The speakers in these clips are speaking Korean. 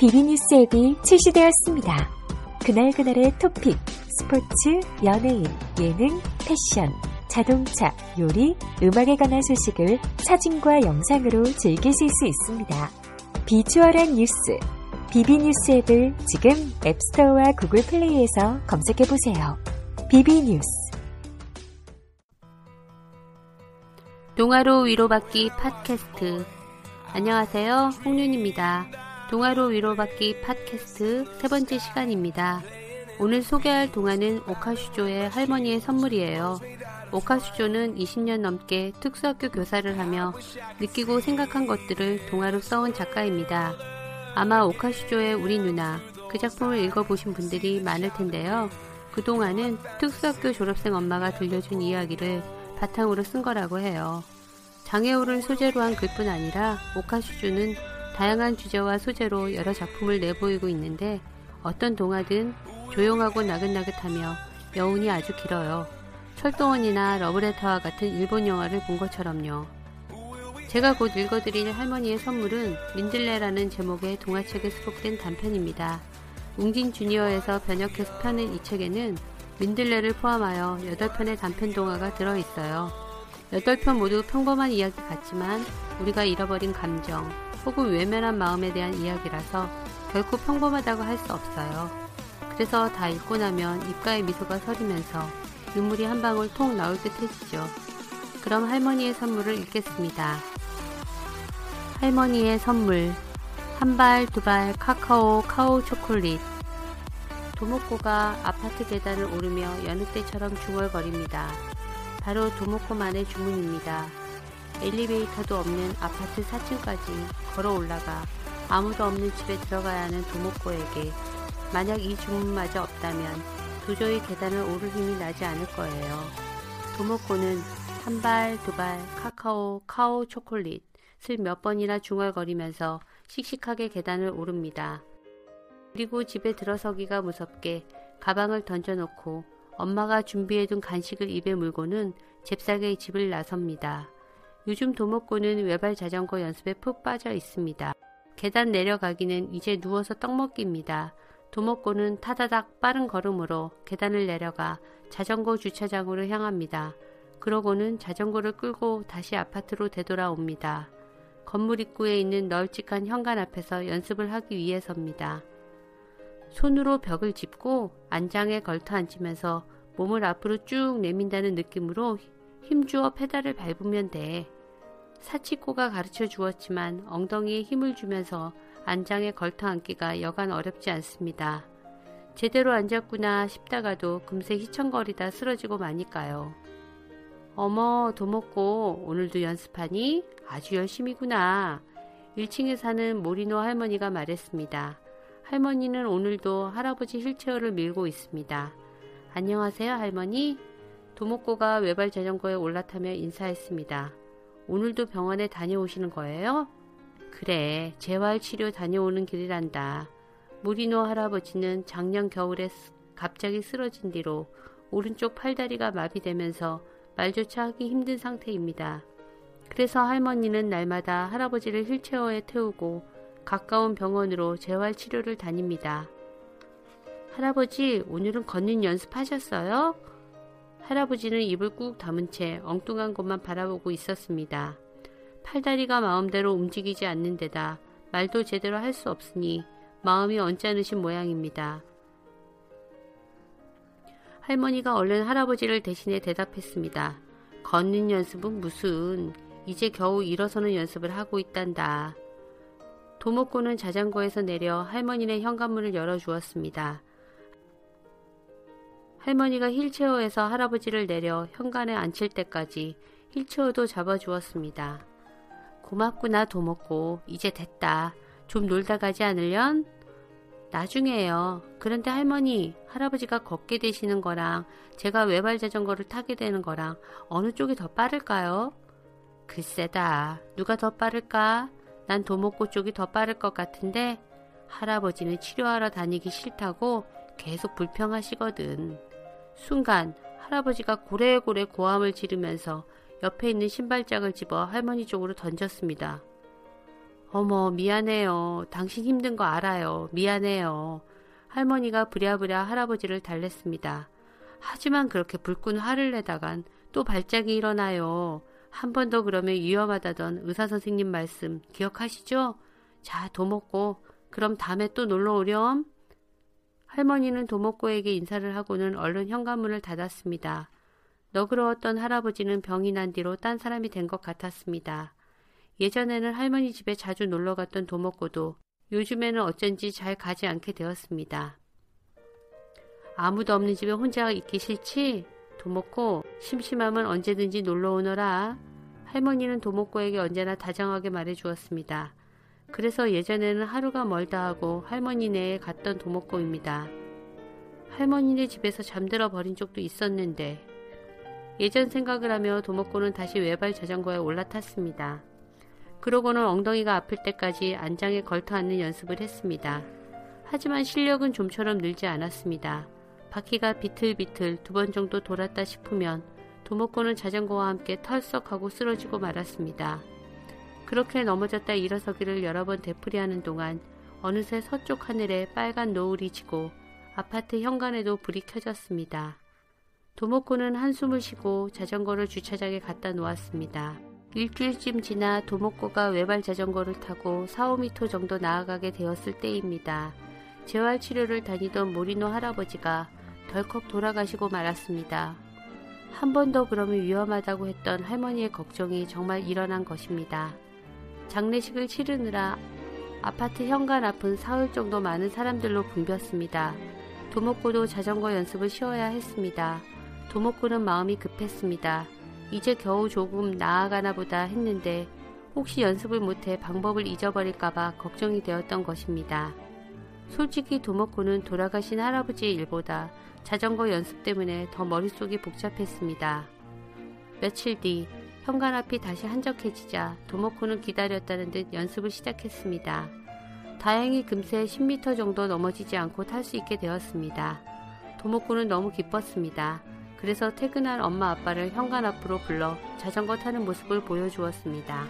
비비뉴스 앱이 출시되었습니다. 그날그날의 토픽, 스포츠, 연예인, 예능, 패션, 자동차, 요리, 음악에 관한 소식을 사진과 영상으로 즐기실 수 있습니다. 비주얼한 뉴스, 비비뉴스 앱을 지금 앱스토어와 구글 플레이에서 검색해보세요. 비비뉴스 동화로 위로받기 팟캐스트. 안녕하세요. 홍윤입니다. 동화로 위로받기 팟캐스트 세 번째 시간입니다. 오늘 소개할 동화는 오카슈조의 할머니의 선물이에요. 오카슈조는 20년 넘게 특수학교 교사를 하며 느끼고 생각한 것들을 동화로 써온 작가입니다. 아마 오카슈조의 우리 누나 그 작품을 읽어보신 분들이 많을 텐데요. 그동안은 특수학교 졸업생 엄마가 들려준 이야기를 바탕으로 쓴 거라고 해요. 장애우를 소재로 한 글뿐 아니라 오카슈주는 다양한 주제와 소재로 여러 작품을 내보이고 있는데 어떤 동화든 조용하고 나긋나긋하며 여운이 아주 길어요. 철도원이나 러브레터와 같은 일본 영화를 본 것처럼요. 제가 곧 읽어드릴 할머니의 선물은 민들레라는 제목의 동화책에 수록된 단편입니다. 웅진 주니어에서 번역해서 펴낸 이 책에는 민들레를 포함하여 8편의 단편 동화가 들어있어요. 8편 모두 평범한 이야기 같지만 우리가 잃어버린 감정 혹은 외면한 마음에 대한 이야기라서 결코 평범하다고 할 수 없어요. 그래서 다 읽고 나면 입가에 미소가 서리면서 눈물이 한 방울 통 나올 듯 해지죠. 그럼 할머니의 선물을 읽겠습니다. 할머니의 선물 한 발, 두 발 카카오 카오 초콜릿 도모코가 아파트 계단을 오르며 여느 때처럼 중얼거립니다. 바로 도모코만의 주문입니다. 엘리베이터도 없는 아파트 4층까지 걸어 올라가 아무도 없는 집에 들어가야 하는 도모코에게 만약 이 주문마저 없다면 도저히 계단을 오를 힘이 나지 않을 거예요. 도모코는 한 발, 두 발, 카카오, 카오 초콜릿을 몇 번이나 중얼거리면서 씩씩하게 계단을 오릅니다. 그리고 집에 들어서기가 무섭게 가방을 던져놓고 엄마가 준비해둔 간식을 입에 물고는 잽싸게 집을 나섭니다. 요즘 도목고는 외발 자전거 연습에 푹 빠져 있습니다. 계단 내려가기는 이제 누워서 떡 먹기입니다. 도목고는 타다닥 빠른 걸음으로 계단을 내려가 자전거 주차장으로 향합니다. 그러고는 자전거를 끌고 다시 아파트로 되돌아옵니다. 건물 입구에 있는 널찍한 현관 앞에서 연습을 하기 위해서입니다. 손으로 벽을 짚고 안장에 걸터 앉으면서 몸을 앞으로 쭉 내민다는 느낌으로 힘주어 페달을 밟으면 돼. 사치코가 가르쳐 주었지만 엉덩이에 힘을 주면서 안장에 걸터 앉기가 여간 어렵지 않습니다. 제대로 앉았구나 싶다가도 금세 휘청거리다 쓰러지고 마니까요. 어머, 도먹고 오늘도 연습하니? 아주 열심히구나. 1층에 사는 모리노 할머니가 말했습니다. 할머니는 오늘도 할아버지 휠체어를 밀고 있습니다. 안녕하세요, 할머니. 도목고가 외발 자전거에 올라타며 인사했습니다. 오늘도 병원에 다녀오시는 거예요? 그래, 재활 치료 다녀오는 길이란다. 무리노 할아버지는 작년 겨울에 갑자기 쓰러진 뒤로 오른쪽 팔다리가 마비되면서 말조차 하기 힘든 상태입니다. 그래서 할머니는 날마다 할아버지를 휠체어에 태우고 가까운 병원으로 재활 치료를 다닙니다. 할아버지, 오늘은 걷는 연습하셨어요? 할아버지는 입을 꾹 다문 채 엉뚱한 곳만 바라보고 있었습니다. 팔다리가 마음대로 움직이지 않는 데다 말도 제대로 할 수 없으니 마음이 언짢으신 모양입니다. 할머니가 얼른 할아버지를 대신해 대답했습니다. 걷는 연습은 무슨 이제 겨우 일어서는 연습을 하고 있단다. 도목고는 자전거에서 내려 할머니네 현관문을 열어주었습니다. 할머니가 힐체어에서 할아버지를 내려 현관에 앉힐 때까지 힐체어도 잡아주었습니다. 고맙구나 도목고 이제 됐다. 좀 놀다 가지 않을련? 나중에요. 그런데 할머니, 할아버지가 걷게 되시는 거랑 제가 외발 자전거를 타게 되는 거랑 어느 쪽이 더 빠를까요? 글쎄다. 누가 더 빠를까? 난 도목고 쪽이 더 빠를 것 같은데 할아버지는 치료하러 다니기 싫다고 계속 불평하시거든. 순간 할아버지가 고래고래 고함을 지르면서 옆에 있는 신발장을 집어 할머니 쪽으로 던졌습니다. 어머, 미안해요. 당신 힘든 거 알아요. 미안해요. 할머니가 부랴부랴 할아버지를 달랬습니다. 하지만 그렇게 불끈 화를 내다간 또 발작이 일어나요. 한 번 더 그러면 위험하다던 의사 선생님 말씀 기억하시죠? 자, 도 먹고 그럼 다음에 또 놀러 오렴. 할머니는 도목고에게 인사를 하고는 얼른 현관문을 닫았습니다. 너그러웠던 할아버지는 병이 난 뒤로 딴 사람이 된 것 같았습니다. 예전에는 할머니 집에 자주 놀러 갔던 도목고도 요즘에는 어쩐지 잘 가지 않게 되었습니다. 아무도 없는 집에 혼자 있기 싫지? 도목고, 심심하면 언제든지 놀러 오너라. 할머니는 도목고에게 언제나 다정하게 말해 주었습니다. 그래서 예전에는 하루가 멀다 하고 할머니네에 갔던 도목고입니다. 할머니네 집에서 잠들어 버린 적도 있었는데 예전 생각을 하며 도목고는 다시 외발 자전거에 올라탔습니다. 그러고는 엉덩이가 아플 때까지 안장에 걸터 앉는 연습을 했습니다. 하지만 실력은 좀처럼 늘지 않았습니다. 바퀴가 비틀비틀 두 번 정도 돌았다 싶으면 도목고는 자전거와 함께 털썩하고 쓰러지고 말았습니다. 그렇게 넘어졌다 일어서기를 여러 번 되풀이하는 동안 어느새 서쪽 하늘에 빨간 노을이 지고 아파트 현관에도 불이 켜졌습니다. 도목고는 한숨을 쉬고 자전거를 주차장에 갖다 놓았습니다. 일주일쯤 지나 도목고가 외발 자전거를 타고 4, 5미터 정도 나아가게 되었을 때입니다. 재활치료를 다니던 모리노 할아버지가 덜컥 돌아가시고 말았습니다. 한 번 더 그러면 위험하다고 했던 할머니의 걱정이 정말 일어난 것입니다. 장례식을 치르느라 아파트 현관 앞은 사흘 정도 많은 사람들로 붐볐습니다. 도목구도 자전거 연습을 쉬어야 했습니다. 도목구는 마음이 급했습니다. 이제 겨우 조금 나아가나 보다 했는데 혹시 연습을 못해 방법을 잊어버릴까봐 걱정이 되었던 것입니다. 솔직히 도목구는 돌아가신 할아버지의 일보다 자전거 연습 때문에 더 머릿속이 복잡했습니다. 며칠 뒤 현관 앞이 다시 한적해지자 도모코는 기다렸다는 듯 연습을 시작했습니다. 다행히 금세 10m 정도 넘어지지 않고 탈 수 있게 되었습니다. 도모코는 너무 기뻤습니다. 그래서 퇴근한 엄마 아빠를 현관 앞으로 불러 자전거 타는 모습을 보여주었습니다.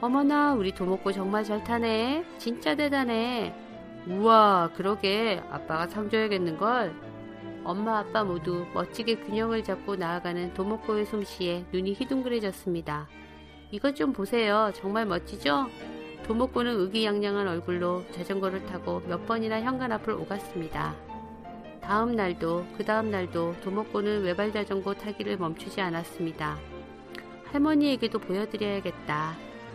어머나 우리 도모코 정말 잘 타네. 진짜 대단해. 우와 그러게 아빠가 상 줘야겠는걸. 엄마 아빠 모두 멋지게 균형을 잡고 나아가는 도목고의 솜씨에 눈이 휘둥그레졌습니다. 이것 좀 보세요. 정말 멋지죠? 도목고는 의기양양한 얼굴로 자전거를 타고 몇 번이나 현관 앞을 오갔습니다. 다음 날도 그 다음 날도 도목고는 외발 자전거 타기를 멈추지 않았습니다. 할머니에게도 보여드려야겠다.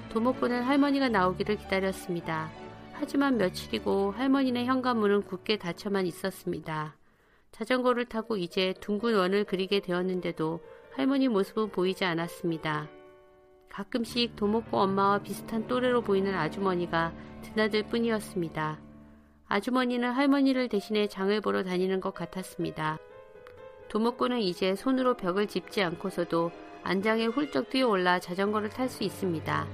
도목고는 할머니가 나오기를 기다렸습니다. 하지만 며칠이고 할머니네 현관문은 굳게 닫혀만 있었습니다. 자전거를 타고 이제 둥근 원을 그리게 되었는데도 할머니 모습은 보이지 않았습니다. 가끔씩 도목고 엄마와 비슷한 또래로 보이는 아주머니가 드나들 뿐이었습니다. 아주머니는 할머니를 대신해 장을 보러 다니는 것 같았습니다. 도목고는 이제 손으로 벽을 짚지 않고서도 안장에 훌쩍 뛰어올라 자전거를 탈 수 있습니다.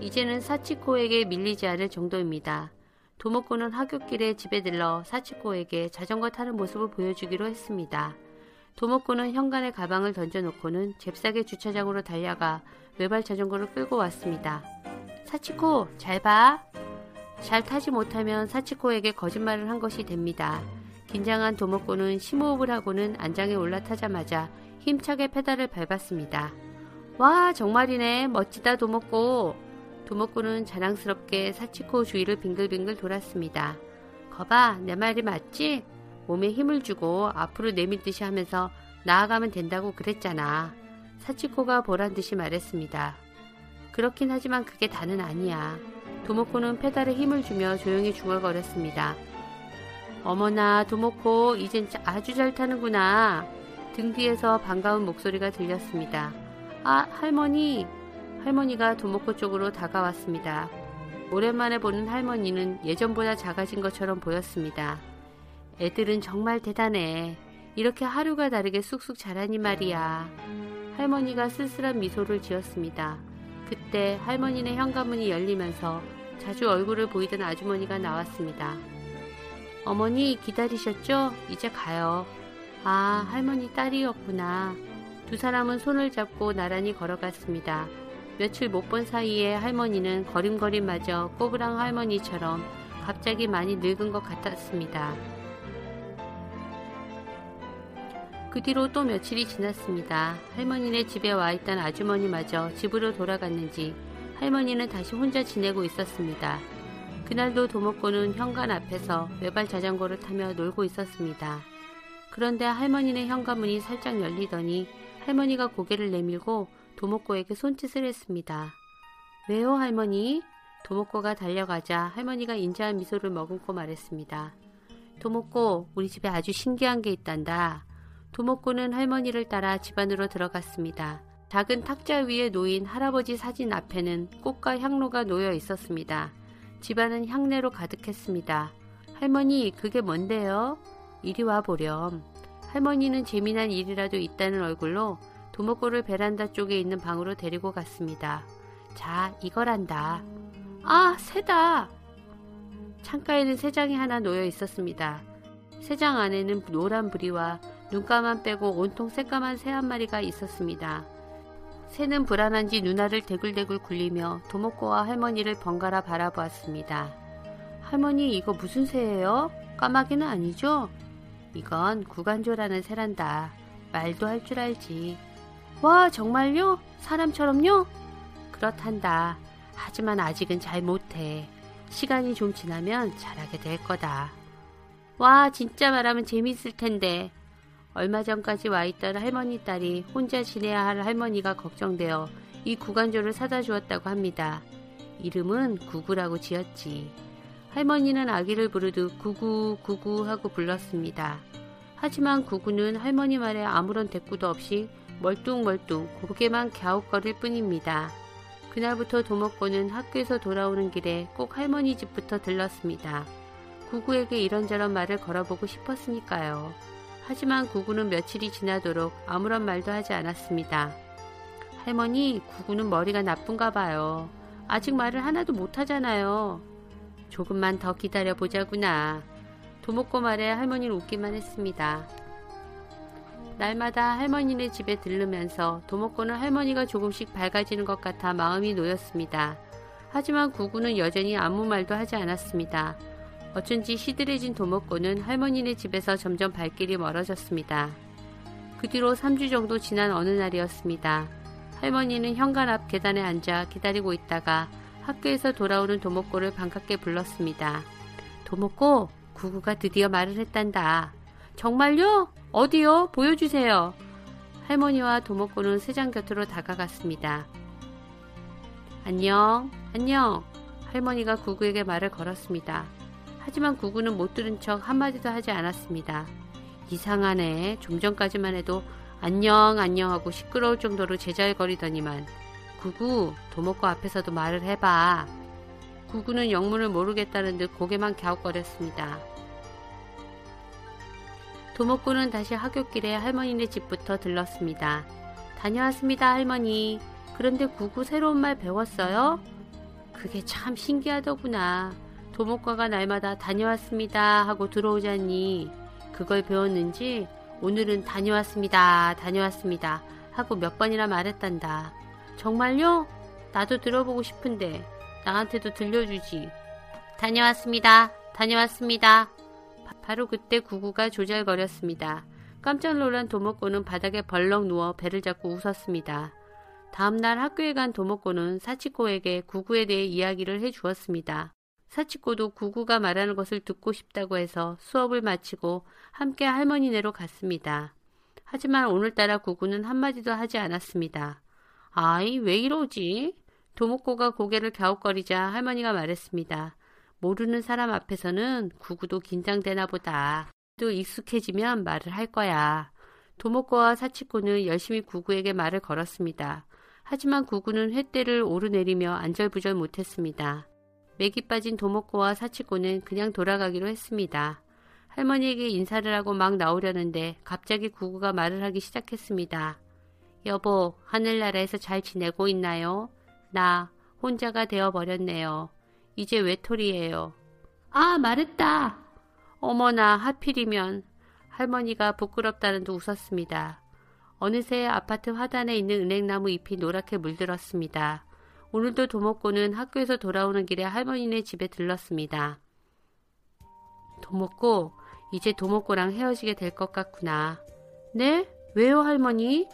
이제는 사치코에게 밀리지 않을 정도입니다. 도목구는 하굣길에 집에 들러 사치코에게 자전거 타는 모습을 보여주기로 했습니다. 도목구는 현관에 가방을 던져놓고는 잽싸게 주차장으로 달려가 외발 자전거를 끌고 왔습니다. 사치코, 잘 봐. 잘 타지 못하면 사치코에게 거짓말을 한 것이 됩니다. 긴장한 도목구는 심호흡을 하고는 안장에 올라타자마자 힘차게 페달을 밟았습니다. 와, 정말이네. 멋지다, 도목구. 도목구는 자랑스럽게 사치코 주위를 빙글빙글 돌았습니다. 거봐, 내 말이 맞지? 몸에 힘을 주고 앞으로 내밀 듯이 하면서 나아가면 된다고 그랬잖아. 사치코가 보란 듯이 말했습니다. 그렇긴 하지만 그게 다는 아니야. 도모코는 페달에 힘을 주며 조용히 중얼거렸습니다. 어머나, 도모코, 이젠 아주 잘 타는구나. 등 뒤에서 반가운 목소리가 들렸습니다. 아, 할머니, 할머니가 도목코 쪽으로 다가왔습니다. 오랜만에 보는 할머니는 예전보다 작아진 것처럼 보였습니다. 애들은 정말 대단해. 이렇게 하루가 다르게 쑥쑥 자라니 말이야. 할머니가 쓸쓸한 미소를 지었습니다. 그때 할머니네 현관문이 열리면서 자주 얼굴을 보이던 아주머니가 나왔습니다. 어머니 기다리셨죠? 이제 가요. 아, 할머니 딸이었구나. 두 사람은 손을 잡고 나란히 걸어갔습니다. 며칠 못 본 사이에 할머니는 걸음걸이마저 꼬부랑 할머니처럼 갑자기 많이 늙은 것 같았습니다. 그 뒤로 또 며칠이 지났습니다. 할머니네 집에 와 있던 아주머니마저 집으로 돌아갔는지 할머니는 다시 혼자 지내고 있었습니다. 그날도 도목고는 현관 앞에서 외발 자전거를 타며 놀고 있었습니다. 그런데 할머니네 현관문이 살짝 열리더니 할머니가 고개를 내밀고 도목고에게 손짓을 했습니다. 왜요, 할머니? 도목고가 달려가자 할머니가 인자한 미소를 머금고 말했습니다. 도목고, 우리 집에 아주 신기한 게 있단다. 도목고는 할머니를 따라 집 안으로 들어갔습니다. 작은 탁자 위에 놓인 할아버지 사진 앞에는 꽃과 향로가 놓여 있었습니다. 집안은 향내로 가득했습니다. 할머니, 그게 뭔데요? 이리 와 보렴. 할머니는 재미난 일이라도 있다는 얼굴로 도목고를 베란다 쪽에 있는 방으로 데리고 갔습니다. 자, 이거란다. 아, 새다! 창가에는 새 장이 하나 놓여 있었습니다. 새장 안에는 노란 부리와 눈가만 빼고 온통 새까만 새 한 마리가 있었습니다. 새는 불안한지 눈알을 대굴대굴 굴리며 도목고와 할머니를 번갈아 바라보았습니다. 할머니 이거 무슨 새예요? 까마귀는 아니죠? 이건 구간조라는 새란다. 말도 할 줄 알지. 와 정말요? 사람처럼요? 그렇단다. 하지만 아직은 잘 못해. 시간이 좀 지나면 잘하게 될 거다. 와 진짜 말하면 재밌을 텐데. 얼마 전까지 와 있던 할머니 딸이 혼자 지내야 할 할머니가 걱정되어 이 구간조를 사다 주었다고 합니다. 이름은 구구라고 지었지. 할머니는 아기를 부르듯 구구 구구 하고 불렀습니다. 하지만 구구는 할머니 말에 아무런 대꾸도 없이 멀뚱멀뚱 고개만 갸웃거릴 뿐입니다. 그날부터 도목고는 학교에서 돌아오는 길에 꼭 할머니 집부터 들렀습니다. 구구에게 이런저런 말을 걸어보고 싶었으니까요. 하지만 구구는 며칠이 지나도록 아무런 말도 하지 않았습니다. 할머니, 구구는 머리가 나쁜가 봐요. 아직 말을 하나도 못하잖아요. 조금만 더 기다려 보자구나. 도목고 말에 할머니는 웃기만 했습니다. 날마다 할머니네 집에 들르면서 도목고는 할머니가 조금씩 밝아지는 것 같아 마음이 놓였습니다. 하지만 구구는 여전히 아무 말도 하지 않았습니다. 어쩐지 시들해진 도목고는 할머니네 집에서 점점 발길이 멀어졌습니다. 그 뒤로 3주 정도 지난 어느 날이었습니다. 할머니는 현관 앞 계단에 앉아 기다리고 있다가 학교에서 돌아오는 도목고를 반갑게 불렀습니다. 도목고, 구구가 드디어 말을 했단다. 정말요? 어디요? 보여주세요. 할머니와 도목고는 세장 곁으로 다가갔습니다. 안녕, 안녕. 할머니가 구구에게 말을 걸었습니다. 하지만 구구는 못 들은 척 한마디도 하지 않았습니다. 이상하네. 좀 전까지만 해도 안녕, 안녕 하고 시끄러울 정도로 제잘거리더니만 구구, 도목고 앞에서도 말을 해봐. 구구는 영문을 모르겠다는 듯 고개만 갸웃거렸습니다. 도목구는 다시 하굣길에 할머니네 집부터 들렀습니다. 다녀왔습니다, 할머니. 그런데 구구 새로운 말 배웠어요? 그게 참 신기하더구나. 도목과가 날마다 다녀왔습니다 하고 들어오자니 그걸 배웠는지 오늘은 다녀왔습니다, 다녀왔습니다 하고 몇 번이나 말했단다. 정말요? 나도 들어보고 싶은데 나한테도 들려주지. 다녀왔습니다, 다녀왔습니다. 바로 그때 구구가 조잘거렸습니다. 깜짝 놀란 도목고는 바닥에 벌렁 누워 배를 잡고 웃었습니다. 다음날 학교에 간 도목고는 사치코에게 구구에 대해 이야기를 해 주었습니다. 사치코도 구구가 말하는 것을 듣고 싶다고 해서 수업을 마치고 함께 할머니네로 갔습니다. 하지만 오늘따라 구구는 한마디도 하지 않았습니다. 아이, 왜 이러지? 도목고가 고개를 갸웃거리자 할머니가 말했습니다. 모르는 사람 앞에서는 구구도 긴장되나 보다. 또 익숙해지면 말을 할 거야. 도목고와 사치코는 열심히 구구에게 말을 걸었습니다. 하지만 구구는 횟대를 오르내리며 안절부절 못했습니다. 맥이 빠진 도목고와 사치고는 그냥 돌아가기로 했습니다. 할머니에게 인사를 하고 막 나오려는데 갑자기 구구가 말을 하기 시작했습니다. 여보, 하늘나라에서 잘 지내고 있나요? 나 혼자가 되어버렸네요. 이제 외톨이에요. 아, 말했다. 어머나, 하필이면. 할머니가 부끄럽다는 듯 웃었습니다. 어느새 아파트 화단에 있는 은행나무 잎이 노랗게 물들었습니다. 오늘도 도목고는 학교에서 돌아오는 길에 할머니네 집에 들렀습니다. 도목고, 이제 도목고랑 헤어지게 될 것 같구나. 네? 왜요, 할머니?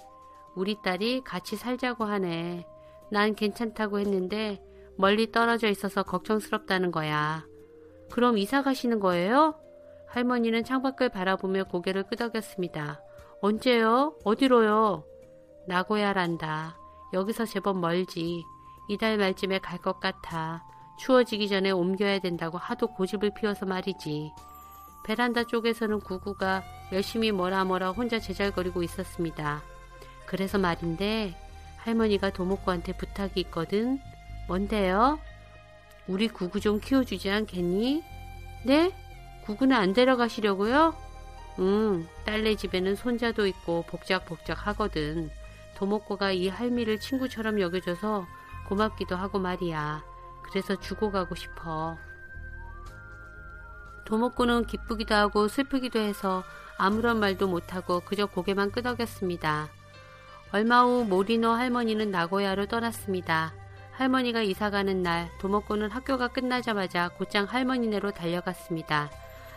우리 딸이 같이 살자고 하네. 난 괜찮다고 했는데 멀리 떨어져 있어서 걱정스럽다는 거야. 그럼 이사 가시는 거예요? 할머니는 창밖을 바라보며 고개를 끄덕였습니다. 언제요? 어디로요? 나고야란다. 여기서 제법 멀지. 이달 말쯤에 갈 것 같아. 추워지기 전에 옮겨야 된다고 하도 고집을 피워서 말이지. 베란다 쪽에서는 구구가 열심히 뭐라 뭐라 혼자 제잘거리고 있었습니다. 그래서 말인데 할머니가 도목구한테 부탁이 있거든. 뭔데요? 우리 구구 좀 키워주지 않겠니? 네? 구구는 안 데려가시려고요? 응, 딸네 집에는 손자도 있고 복작복작 하거든. 도목구가 이 할미를 친구처럼 여겨줘서 고맙기도 하고 말이야. 그래서 주고 가고 싶어. 도목구는 기쁘기도 하고 슬프기도 해서 아무런 말도 못하고 그저 고개만 끄덕였습니다. 얼마 후 모리노 할머니는 나고야로 떠났습니다. 할머니가 이사가는 날 도목구는 학교가 끝나자마자 곧장 할머니네로 달려갔습니다.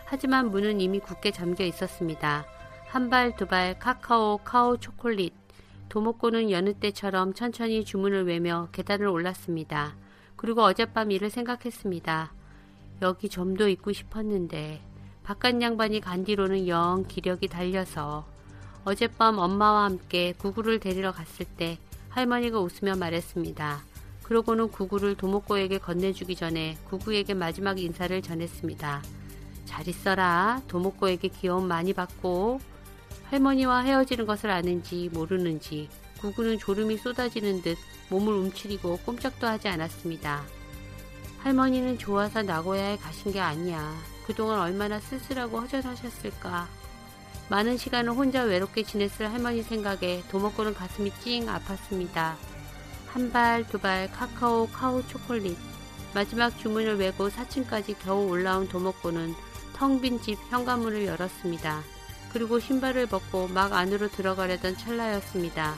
하지만 문은 이미 굳게 잠겨 있었습니다. 한 발, 두 발, 카카오, 카오 초콜릿. 도목구는 여느 때처럼 천천히 주문을 외며 계단을 올랐습니다. 그리고 어젯밤 일을 생각했습니다. 여기 점도 있고 싶었는데 바깥 양반이 간 뒤로는 영 기력이 달려서 어젯밤 엄마와 함께 구구를 데리러 갔을 때 할머니가 웃으며 말했습니다. 그러고는 구구를 도목고에게 건네주기 전에 구구에게 마지막 인사를 전했습니다. 잘 있어라. 도목고에게 귀여움 많이 받고 할머니와 헤어지는 것을 아는지 모르는지 구구는 졸음이 쏟아지는 듯 몸을 움츠리고 꼼짝도 하지 않았습니다. 할머니는 좋아서 나고야에 가신 게 아니야. 그동안 얼마나 쓸쓸하고 허전하셨을까. 많은 시간을 혼자 외롭게 지냈을 할머니 생각에 도먹고는 가슴이 찡 아팠습니다. 한 발, 두 발, 카카오, 카오 초콜릿. 마지막 주문을 외고 4층까지 겨우 올라온 도먹고는 텅 빈 집 현관문을 열었습니다. 그리고 신발을 벗고 막 안으로 들어가려던 찰나였습니다.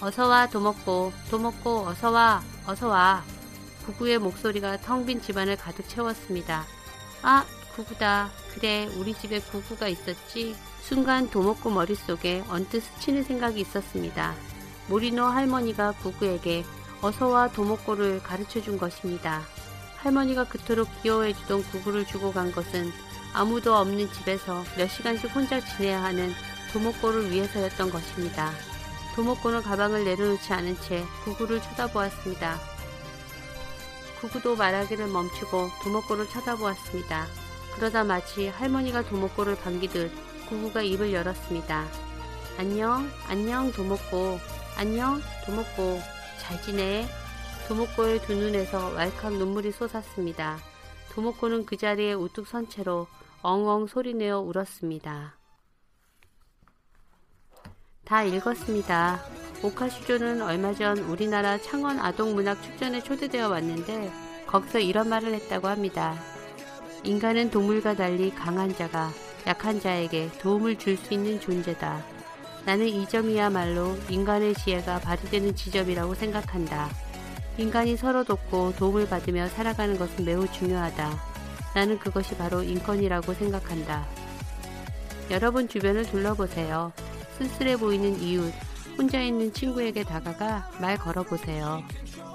어서와 도먹고, 도먹고, 어서와, 어서와. 구구의 목소리가 텅 빈 집안을 가득 채웠습니다. 아, 구구다. 그래, 우리 집에 구구가 있었지. 순간 도목구 머릿속에 언뜻 스치는 생각이 있었습니다. 모리노 할머니가 구구에게 어서와 도목구를 가르쳐 준 것입니다. 할머니가 그토록 귀여워해 주던 구구를 주고 간 것은 아무도 없는 집에서 몇 시간씩 혼자 지내야 하는 도목구를 위해서였던 것입니다. 도목구는 가방을 내려놓지 않은 채 구구를 쳐다보았습니다. 구구도 말하기를 멈추고 도목구를 쳐다보았습니다. 그러다 마치 할머니가 도목구를 반기듯 구구가 입을 열었습니다. 안녕, 안녕, 도목고. 안녕, 도목고. 잘 지내? 도목고의 두 눈에서 왈칵 눈물이 솟았습니다. 도목고는 그 자리에 우뚝 선 채로 엉엉 소리내어 울었습니다. 다 읽었습니다. 오카슈조는 얼마 전 우리나라 창원 아동문학축전에 초대되어 왔는데 거기서 이런 말을 했다고 합니다. 인간은 동물과 달리 강한 자가 약한 자에게 도움을 줄 수 있는 존재다. 나는 이 점이야말로 인간의 지혜가 발휘되는 지점이라고 생각한다. 인간이 서로 돕고 도움을 받으며 살아가는 것은 매우 중요하다. 나는 그것이 바로 인권이라고 생각한다. 여러분 주변을 둘러보세요. 쓸쓸해 보이는 이웃, 혼자 있는 친구에게 다가가 말 걸어보세요.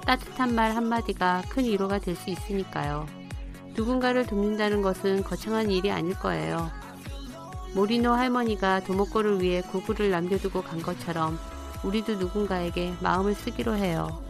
따뜻한 말 한마디가 큰 위로가 될 수 있으니까요. 누군가를 돕는다는 것은 거창한 일이 아닐 거예요. 모리노 할머니가 도목고를 위해 구구를 남겨두고 간 것처럼 우리도 누군가에게 마음을 쓰기로 해요.